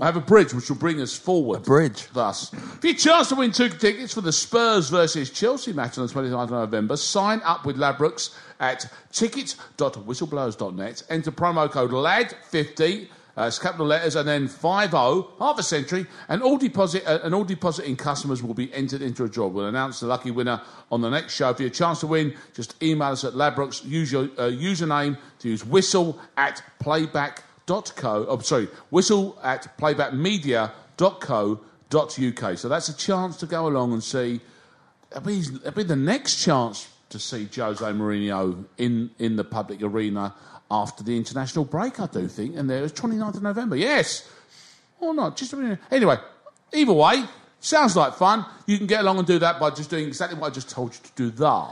Speaker 4: I have a bridge which will bring us forward. A
Speaker 7: bridge?
Speaker 4: Thus, if you chance to win two tickets for the Spurs versus Chelsea match on the 29th of November, sign up with Ladbrokes at tickets.whistleblowers.net. Enter promo code LAD50. Uh, it's capital letters and then 50, half a century, and all deposit uh, and all depositing customers will be entered into a draw. We'll announce the lucky winner on the next show. For your chance to win, just email us at Ladbrokes. Use your uh, username to use whistle at playback.co. Oh, sorry, whistle at playbackmedia.co.uk. So that's a chance to go along and see. It'll be, it'll be the next chance to see Jose Mourinho in, in the public arena after the international break, I do think. And there was 29th of November. Yes. Or not. Just a minute. Anyway, either way, sounds like fun. You can get along and do that by just doing exactly what I just told you to do there.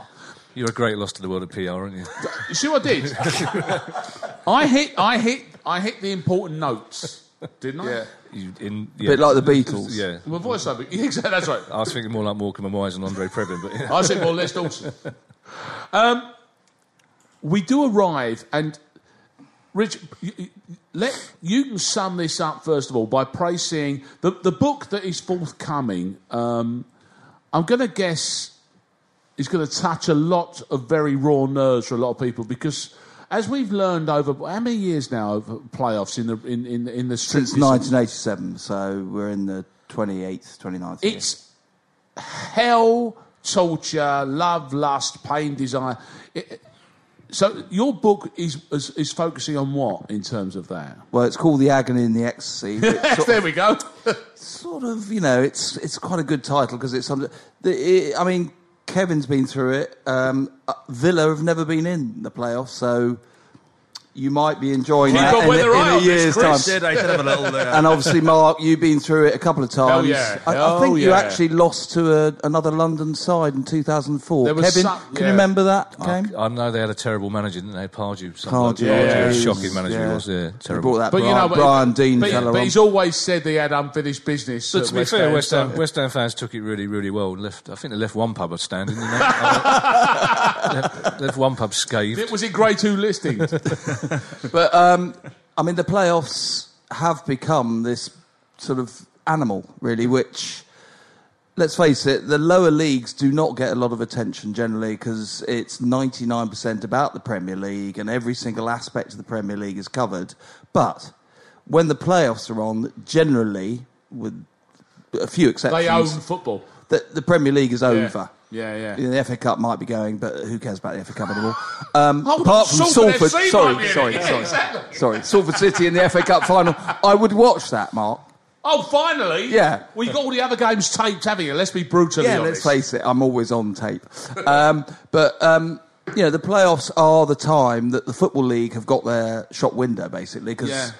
Speaker 5: You're a great loss to the world of PR, aren't you?
Speaker 4: You see what I did? I hit, I hit, I hit the important notes, didn't I?
Speaker 7: Yeah.
Speaker 5: You, in,
Speaker 7: A bit like the Beatles.
Speaker 5: Yeah.
Speaker 4: My voiceover. Yeah, exactly. That's right.
Speaker 5: I was thinking more like Morecambe and Wise and Andre Previn, but yeah.
Speaker 4: I said more Les Dawson. Um, we do arrive, and Rich, you, let you can sum this up first of all by praising the the book that is forthcoming. Um, I'm going to guess is going to touch a lot of very raw nerves for a lot of people because. As we've learned over how many years now of playoffs in the in in, in the
Speaker 7: Since 1987, so we're in the 28th, 29th. year.
Speaker 4: It's hell, torture, love, lust, pain, desire. It- so your book is, is is focusing on what in terms of that?
Speaker 7: well, it's called The Agony and the Ecstasy. sort,
Speaker 4: there we go.
Speaker 7: sort of, you know, it's it's quite a good title because it's something. The, it, I mean, Kevin's been through it. Um, uh, Villa have never been in the playoffs, so you might be enjoying
Speaker 4: You've
Speaker 7: that
Speaker 4: got
Speaker 7: in, a- in a
Speaker 4: on this,
Speaker 7: year's time.
Speaker 6: Did, I did have a little. Uh,
Speaker 7: And obviously, Mark, you've been through it a couple of times.
Speaker 4: yeah.
Speaker 7: I, I
Speaker 4: Oh,
Speaker 7: think you
Speaker 4: yeah.
Speaker 7: actually lost to a, another London side in 2004. Kevin,
Speaker 4: some-
Speaker 7: can
Speaker 4: yeah.
Speaker 7: you remember that game?
Speaker 5: I know they had a terrible manager, didn't they? Pardew. something
Speaker 7: Pardew,
Speaker 4: yeah.
Speaker 5: Pardew,
Speaker 7: he
Speaker 5: Shocking manager
Speaker 7: yeah.
Speaker 5: he was, yeah.
Speaker 7: They
Speaker 5: Terrible.
Speaker 7: brought that
Speaker 4: But
Speaker 7: Brian,
Speaker 4: you know, but,
Speaker 7: Brian Dean
Speaker 4: but,
Speaker 7: fella
Speaker 4: but
Speaker 7: on.
Speaker 4: he's always said he had unfinished business.
Speaker 5: But to be
Speaker 4: West
Speaker 5: fair,
Speaker 4: Ham,
Speaker 5: West Ham,
Speaker 4: so-
Speaker 5: West Ham fans took it really, really well. and Left, I think they left one pub standing. Didn't left, left one pub scathed.
Speaker 4: It was in Grade Two listings.
Speaker 7: But um, I mean, the playoffs have become this sort of animal, really. Which, let's face it, the lower leagues do not get a lot of attention generally because it's ninety nine percent about the Premier League and every single aspect of the Premier League is covered. But when the playoffs are on, generally, with a few exceptions,
Speaker 4: they own football.
Speaker 7: the, the Premier League is over.
Speaker 4: Yeah, yeah.
Speaker 7: You know, The FA Cup might be going, but who cares about the FA Cup anymore? Um,
Speaker 4: Oh,
Speaker 7: apart from
Speaker 4: Salford
Speaker 7: Salford, sorry,
Speaker 4: be in it.
Speaker 7: sorry,
Speaker 4: Yeah,
Speaker 7: sorry,
Speaker 4: exactly.
Speaker 7: sorry, Salford City in the FA Cup final. I would watch that, Mark.
Speaker 4: Oh, finally!
Speaker 7: Yeah.
Speaker 4: Well, you got all the other games taped, haven't you? Let's be brutally
Speaker 7: Yeah,
Speaker 4: honest.
Speaker 7: let's face it, I'm always on tape. Um, but um, you know, the playoffs are the time that the football league have got their shop window, basically, because.
Speaker 4: Yeah.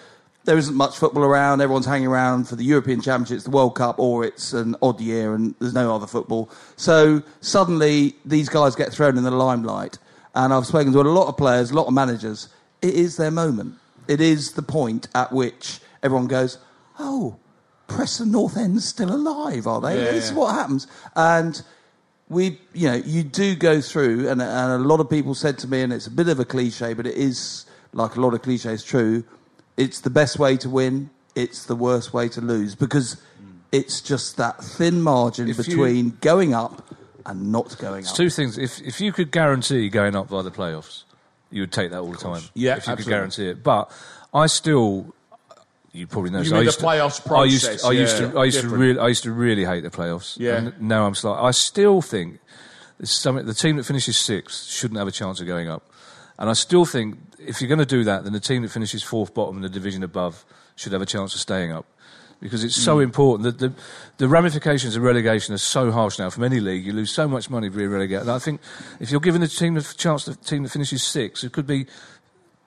Speaker 7: There isn't much football around. Everyone's hanging around for the European Championships, the World Cup, or it's an odd year and there's no other football. So suddenly these guys get thrown in the limelight. And I've spoken to a lot of players, a lot of managers. It is their moment. It is the point at which everyone goes, "Oh, Preston North End's still alive, are they?
Speaker 4: Yeah,
Speaker 7: this is what happens." And we, you know, you do go through, and, and a lot of people said to me, and it's a bit of a cliche, but it is like a lot of cliches true. It's the best way to win. It's the worst way to lose because mm. it's just that thin margin
Speaker 5: If you-
Speaker 7: between going up and not going
Speaker 5: It's
Speaker 7: up.
Speaker 5: two things. If if you could guarantee going up by the playoffs, you would take that all the time.
Speaker 4: Yeah,
Speaker 5: if you could guarantee it. But I still, you probably know.
Speaker 4: You
Speaker 5: this,
Speaker 4: mean
Speaker 5: I
Speaker 4: the
Speaker 5: used to-
Speaker 4: playoffs
Speaker 5: I used,
Speaker 4: process,
Speaker 5: to, used
Speaker 4: yeah,
Speaker 5: to, I used to really, I used to really hate the playoffs.
Speaker 4: Yeah.
Speaker 5: And now I'm like, I still think there's. The team that finishes sixth shouldn't have a chance of going up. And I still think if you're going to do that, then the team that finishes fourth bottom in the division above should have a chance of staying up. Because it's
Speaker 4: Mm.
Speaker 5: so important. that the, the ramifications of relegation are so harsh now from any league. You lose so much money being relegated. And I think if you're giving the team the chance, the team that finishes sixth, it could be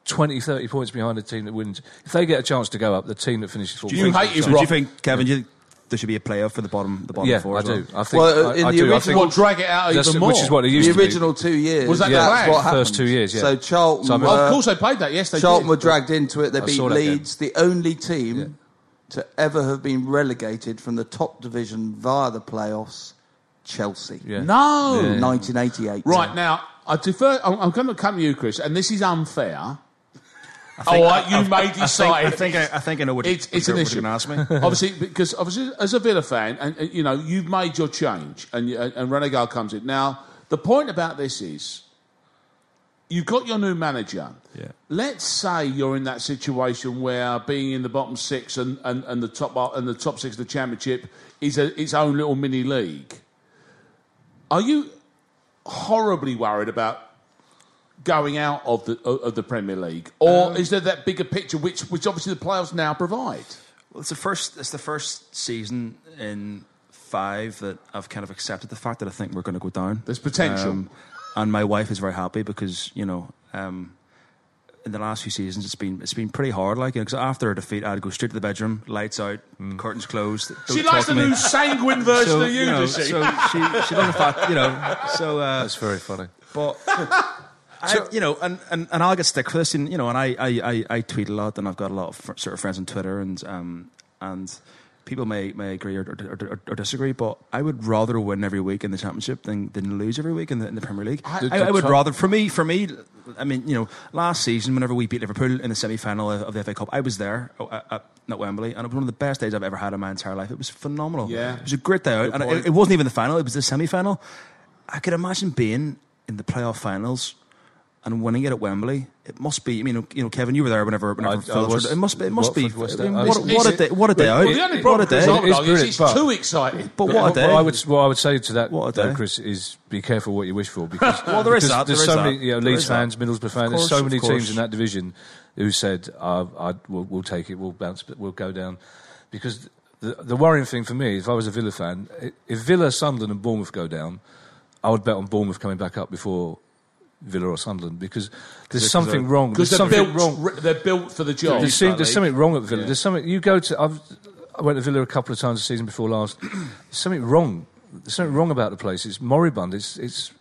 Speaker 5: 20, 30 points behind the team that wins. If they get a chance to go up, the team that finishes fourth.
Speaker 4: Do you hate his
Speaker 6: so do you think, Kevin, do you think there should be a playoff for the bottom, the bottom
Speaker 5: Yeah,
Speaker 6: four?
Speaker 5: I
Speaker 6: as well?
Speaker 5: do. I think.
Speaker 7: Well, uh,
Speaker 5: I,
Speaker 7: in
Speaker 5: I
Speaker 7: the
Speaker 5: do. I
Speaker 7: original-
Speaker 5: think
Speaker 4: What, drag it out even more?
Speaker 5: which is what it used
Speaker 7: the
Speaker 5: to be.
Speaker 7: original two years.
Speaker 4: Was that the
Speaker 7: that's
Speaker 4: plan?
Speaker 7: what happened.
Speaker 5: First two years, yeah.
Speaker 7: So Charlton,
Speaker 5: So I mean-
Speaker 7: were,
Speaker 4: of course they played that. Yes, they
Speaker 7: Charlton
Speaker 4: did.
Speaker 7: were dragged into it. They
Speaker 5: I
Speaker 7: beat
Speaker 5: saw that game.
Speaker 7: Leeds, the only team to ever have been relegated from the top division via the playoffs. Chelsea,
Speaker 5: Yeah.
Speaker 4: No.
Speaker 7: 1988.
Speaker 4: Right now, I defer. I'm, I'm going to come to you, Chris, and this is unfair. All right, oh, you
Speaker 6: I-
Speaker 4: may
Speaker 6: I
Speaker 4: decide.
Speaker 6: I think I, I think I know what,
Speaker 4: It's, it's
Speaker 6: you're,
Speaker 4: an issue.
Speaker 6: you're going to ask me.
Speaker 4: obviously, because obviously, as a Villa fan, and, and, you know, you've made your change, and and Renegal comes in. Now, the point about this is, you've got your new manager.
Speaker 6: Yeah.
Speaker 4: Let's say you're in that situation where being in the bottom six and, and, and the top and the top six of the championship is a, its own little mini league. Are you horribly worried about going out of the of the Premier League, or
Speaker 6: Um,
Speaker 4: is there that bigger picture which which obviously the playoffs now provide?
Speaker 6: Well, it's the first. It's the first season in five that I've kind of accepted the fact that I think we're going to go down. Um,
Speaker 4: There's potential.
Speaker 6: and my wife is very happy because you know, um, in the last few seasons, it's been it's been pretty hard. Like, because after a defeat, I'd go straight to the bedroom, lights out, curtains closed.
Speaker 4: She likes the new sanguine version
Speaker 6: So,
Speaker 4: of you,
Speaker 6: know,
Speaker 4: does she?
Speaker 6: so she she doesn't fact, you know. So uh,
Speaker 5: That's very funny.
Speaker 6: but I, you know, and, and, and I'll get stick for this, and you know, and I, I, I, I tweet a lot, and I've got a lot of fr- sort of friends on Twitter, and um, and people may may agree or, or, or, or disagree, but I would rather win every week in the championship than, than lose every week in the, in the Premier League. I,
Speaker 5: The-
Speaker 6: I, would rather, for me, for me, I mean, you know, last season whenever we beat Liverpool in the semi final of, of the FA Cup, I was there uh, at, at, at Wembley, and it was one of the best days I've ever had in my entire life. It was phenomenal.
Speaker 4: Yeah.
Speaker 6: it was a great day out, and it, it wasn't even the final; it was the semi final. I could imagine being in the playoff finals and winning it at Wembley. It must be. I mean, you know, Kevin, you were there whenever. whenever
Speaker 5: I- I
Speaker 6: Phillips
Speaker 5: was-
Speaker 6: it must be. It must
Speaker 5: Watford,
Speaker 6: be.
Speaker 5: West
Speaker 6: I mean,
Speaker 5: Ham.
Speaker 6: what,
Speaker 5: Is-
Speaker 6: what
Speaker 4: is
Speaker 6: a day! What a day out!
Speaker 4: The only
Speaker 6: what a
Speaker 4: with Chris
Speaker 6: day!
Speaker 4: Arnold
Speaker 5: It's
Speaker 4: is
Speaker 5: brilliant,
Speaker 4: he's
Speaker 5: but-
Speaker 4: too excited.
Speaker 6: But
Speaker 5: But
Speaker 6: what a
Speaker 5: what! I would, what I would say to that,
Speaker 6: What a
Speaker 5: though,
Speaker 6: day.
Speaker 5: Chris, is be careful what you wish for because
Speaker 6: Well, there is that,
Speaker 5: There's
Speaker 6: there
Speaker 5: so
Speaker 6: is
Speaker 5: many you know,
Speaker 6: there
Speaker 5: Leeds
Speaker 6: is that.
Speaker 5: fans, Middlesbrough fans.
Speaker 6: course,
Speaker 5: There's so many teams in that division who said, uh, I, we'll, "We'll take it. We'll bounce. but We'll go down." Because the, the worrying thing for me, if I was a Villa fan, if Villa, Sunderland, and Bournemouth go down, I would bet on Bournemouth coming back up before Villa or Sunderland because there's something wrong.
Speaker 4: Because
Speaker 5: There's
Speaker 4: they're
Speaker 5: something
Speaker 4: built,
Speaker 5: wrong.
Speaker 4: they're built for the job.
Speaker 5: There's, seem- there's something wrong at Villa.
Speaker 4: Yeah.
Speaker 5: There's something you go to. I've, I went to Villa a couple of times the season before last. There's something wrong. There's something wrong about the place. It's moribund. It's it's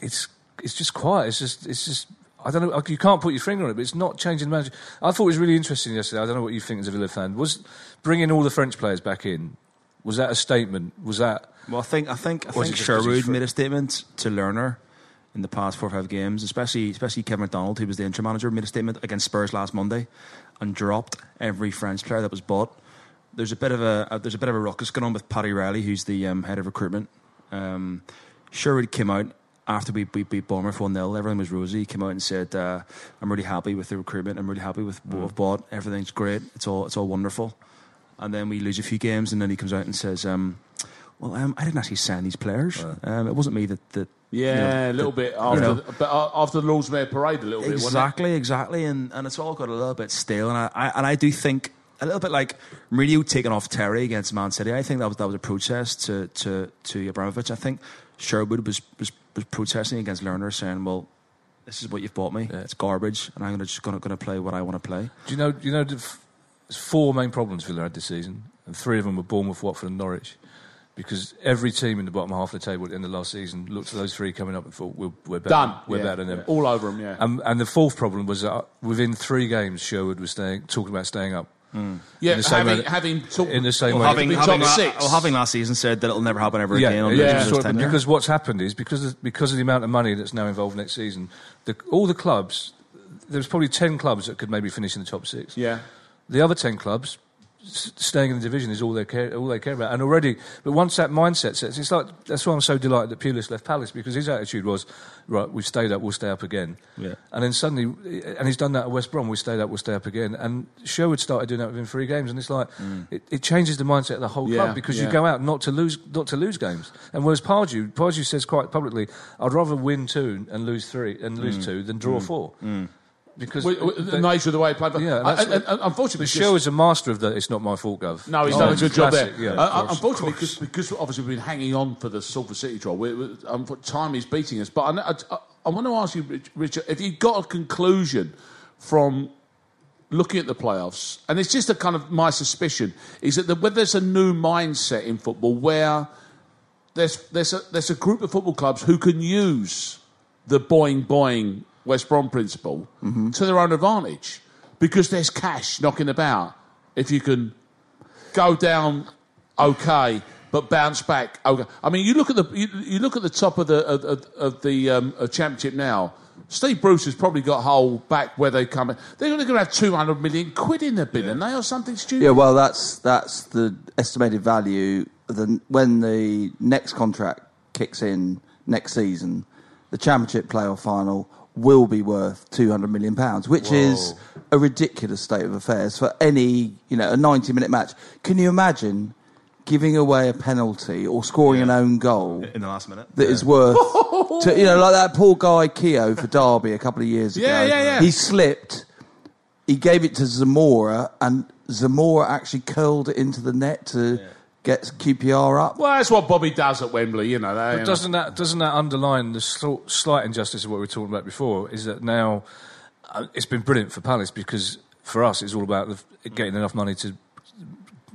Speaker 5: it's it's just quiet. It's just it's just. I don't know. You can't put your finger on it, but it's not changing the manager. I thought it was really interesting yesterday. I don't know what you think as a Villa fan. Was bringing all the French players back in? Was that a statement? Was that?
Speaker 6: Well, I think I think I think
Speaker 5: it just 'cause he's
Speaker 6: Sherwood made a statement to Lerner in the past four or five games, especially especially Kevin MacDonald, who was the interim manager, made a statement against Spurs last Monday and dropped every French player that was bought. There's a bit of a, uh there's a bit of a ruckus going on with Paddy Riley, who's the um, head of recruitment. Um, Sherwood came out after we beat, beat Bournemouth 1 0. Everything was rosy. He came out and said, uh, I'm really happy with the recruitment. I'm really happy with what I've bought. Everything's great. It's all, it's all wonderful. And then we lose a few games, and then he comes out and says, um, Well, um, I didn't actually sign these players. Um, it wasn't me that. that you
Speaker 4: Yeah,
Speaker 6: know,
Speaker 4: a little
Speaker 6: that-
Speaker 4: bit
Speaker 6: you
Speaker 4: after,
Speaker 6: know.
Speaker 4: the, but uh, after the Lord's Mayor parade, a little bit,
Speaker 6: Exactly, exactly, and and it's all got a little bit stale, and I, I and I do think a little bit like Mourinho taking off Terry against Man City. I think that was that was a protest to to to Abramovich. I think Sherwood was was, was protesting against Lerner, saying, "Well, this is what you've bought me. It's garbage, and I'm gonna just gonna gonna play what I want to play."
Speaker 5: Do you know? Do you know? the f- four main problems Villa had this season, and three of them were Bournemouth, Watford, and Norwich. Because every team in the bottom half of the table at the end of last season looked at those three coming up and thought, we're, we're better.
Speaker 4: Done.
Speaker 5: We're
Speaker 4: Yeah.
Speaker 5: better than them.
Speaker 4: All over them, yeah.
Speaker 5: Um, and the fourth problem was that within three games, Sherwood was staying, talking about staying up.
Speaker 4: yeah,
Speaker 5: in the same
Speaker 4: having,
Speaker 5: way-
Speaker 4: having talked,
Speaker 5: in the same
Speaker 6: Well,
Speaker 5: way.
Speaker 6: having, having,
Speaker 4: top
Speaker 6: la-
Speaker 4: six.
Speaker 6: well, having last season said that it'll never happen ever
Speaker 5: Yeah,
Speaker 6: again. under
Speaker 5: yeah,
Speaker 6: his
Speaker 5: sort of, because what's happened is because of, because of the amount of money that's now involved next season, the, all the clubs, there's probably 10 clubs that could maybe finish in the top six.
Speaker 4: yeah.
Speaker 5: The other 10 clubs, s- staying in the division is all they care, all they care about. And already, but once that mindset sets, it's like, that's why I'm so delighted that Pulis left Palace, because his attitude was, right, we've stayed up, we'll stay up again.
Speaker 6: Yeah.
Speaker 5: And then suddenly, and he's done that at West Brom, we stayed up, we'll stay up again. And Sherwood started doing that within three games, and it's like, mm. it, it changes the mindset of the whole
Speaker 4: Yeah,
Speaker 5: club, because
Speaker 4: yeah.
Speaker 5: you go out not to lose, not to lose games. And whereas Pardew, Pardew says quite publicly, I'd rather win two and lose three, and lose mm. two than draw mm. four. Because
Speaker 4: Well, well, the
Speaker 5: they-
Speaker 4: nature of the way he played.
Speaker 5: yeah,
Speaker 4: Uh, and- and- and unfortunately,
Speaker 5: the show is a master of that. "it's not my fault" gov.
Speaker 4: No, he's
Speaker 5: Oh,
Speaker 4: done a good job there.
Speaker 5: Yeah,
Speaker 4: Uh,
Speaker 5: course,
Speaker 4: unfortunately, because, because obviously we've been hanging on for the Salford City trial, we, we, um, time is beating us. But I, know- I, I want to ask you, Richard, if you got a conclusion from looking at the playoffs, and it's just a kind of my suspicion, is that the, whether there's a new mindset in football where there's, there's, a, there's a group of football clubs who can use the boing boing West Brom principle to their own advantage because there's cash knocking about. If you can go down okay, but bounce back okay. I mean, you look at the you, you look at the top of the of, of, of the um, uh, championship now. Steve Bruce has probably got hold back where they come in. They're going to have two hundred million quid in the bin, and they or something stupid.
Speaker 7: Yeah, well, that's that's the estimated value. The, when the next contract kicks in next season, the championship playoff final will be worth two hundred million pounds, which is a ridiculous state of affairs for any you know a ninety-minute match. Can you imagine giving away a penalty or scoring an own goal?
Speaker 6: in the last minute.
Speaker 7: that is worth, to, you know, like that poor guy Keogh for Derby a couple of years ago.
Speaker 4: Yeah, yeah, yeah.
Speaker 7: He slipped. He gave it to Zamora, and Zamora actually curled it into the net to get QPR up.
Speaker 4: Well, that's what Bobby does at Wembley, you know. They, you
Speaker 5: But
Speaker 4: know.
Speaker 5: doesn't that doesn't that underline the slight injustice of what we were talking about before? Is that now uh, it's been brilliant for Palace because for us it's all about the, getting enough money to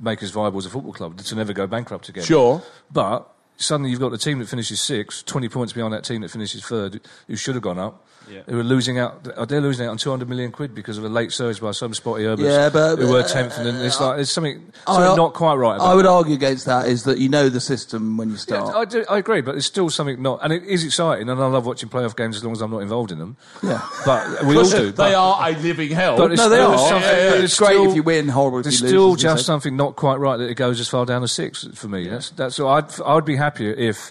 Speaker 5: make us viable as a football club to never go bankrupt again.
Speaker 4: Sure.
Speaker 5: but suddenly you've got the team that finishes sixth, 20 points behind that team that finishes third, who should have gone up. Who are losing out? They're losing out on 200 million quid because of a late surge by some spotty Herbers
Speaker 7: Yeah, but-
Speaker 5: who were
Speaker 7: uh,
Speaker 5: 10th, and it's like there's something,
Speaker 7: I-
Speaker 5: something not quite right. About
Speaker 7: I would
Speaker 5: that.
Speaker 7: argue against that is that you know the system when you
Speaker 5: Yeah,
Speaker 7: start.
Speaker 5: I, do, I agree, but there's still something not, and it is exciting, and I love watching playoff games as long as I'm not involved in them.
Speaker 7: Yeah.
Speaker 5: but we all do.
Speaker 4: they
Speaker 5: but-
Speaker 4: are a living hell.
Speaker 5: But it's
Speaker 7: no, they are.
Speaker 5: something-
Speaker 7: Yeah, yeah,
Speaker 5: but
Speaker 7: It's great
Speaker 5: still-
Speaker 7: if you win, horrible if
Speaker 5: There's
Speaker 7: you lose.
Speaker 5: still just something not quite right that it goes as far down as six for me. That's that's. all. I'd I would be happier if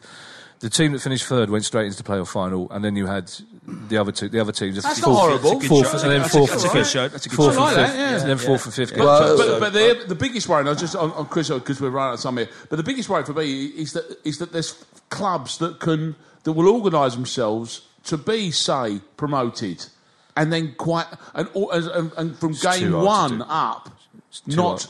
Speaker 5: the team that finished third went straight into the playoff final, and then you had the other two, the other teams.
Speaker 4: That's
Speaker 5: fourth,
Speaker 4: not horrible.
Speaker 6: That's
Speaker 5: Fourth, and then
Speaker 6: That's a-
Speaker 5: fourth,
Speaker 6: that's a
Speaker 5: and
Speaker 6: good
Speaker 5: fifth.
Speaker 6: shout. That's a good
Speaker 5: Fourth
Speaker 6: shout.
Speaker 5: and fifth,
Speaker 4: that, yeah.
Speaker 5: and then fourth and fifth.
Speaker 4: But.
Speaker 7: Well,
Speaker 4: but, but the, the biggest worry, and I just uh, on, on Chris because we're running out of time here. But the biggest worry for me is that is that there's clubs that can that will organise themselves to be say promoted, and then quite and all- and, and, and from
Speaker 5: too
Speaker 4: game one up,
Speaker 5: too
Speaker 4: not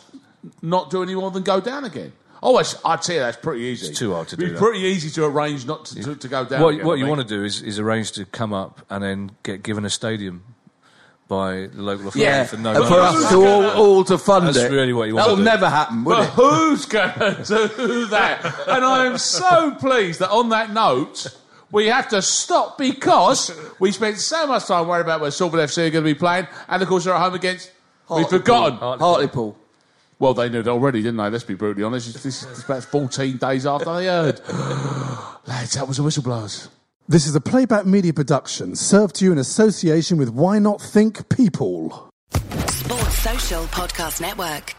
Speaker 4: not do any more than go down again. Oh, I'd say that's pretty easy.
Speaker 5: It's too hard to
Speaker 4: It'd
Speaker 5: do It's
Speaker 4: pretty easy to arrange not to, to, to go down.
Speaker 5: what
Speaker 4: again,
Speaker 5: what you
Speaker 4: think.
Speaker 5: want to do is, is arrange to come up and then get given a stadium by the local authority
Speaker 7: Yeah,
Speaker 5: for no
Speaker 7: and for us to all, all to fund
Speaker 5: That's
Speaker 7: it.
Speaker 5: really what you
Speaker 7: That
Speaker 5: want
Speaker 7: will
Speaker 5: to do.
Speaker 7: That'll never happen, will
Speaker 4: But
Speaker 7: it?
Speaker 4: who's going to do that? And I am so pleased that on that note, we have to stop because we spent so much time worrying about where Salford FC are going to be playing, and of course they're at home against. We've
Speaker 7: Hartlepool.
Speaker 4: forgotten.
Speaker 7: Hartlepool.
Speaker 4: Well, they knew it already, didn't they? Let's be brutally honest. This this is about 14 days after they heard. Lads, that was the whistleblowers.
Speaker 2: This is a playback media production served to you in association with Why Not Think People.
Speaker 1: Sports Social Podcast Network.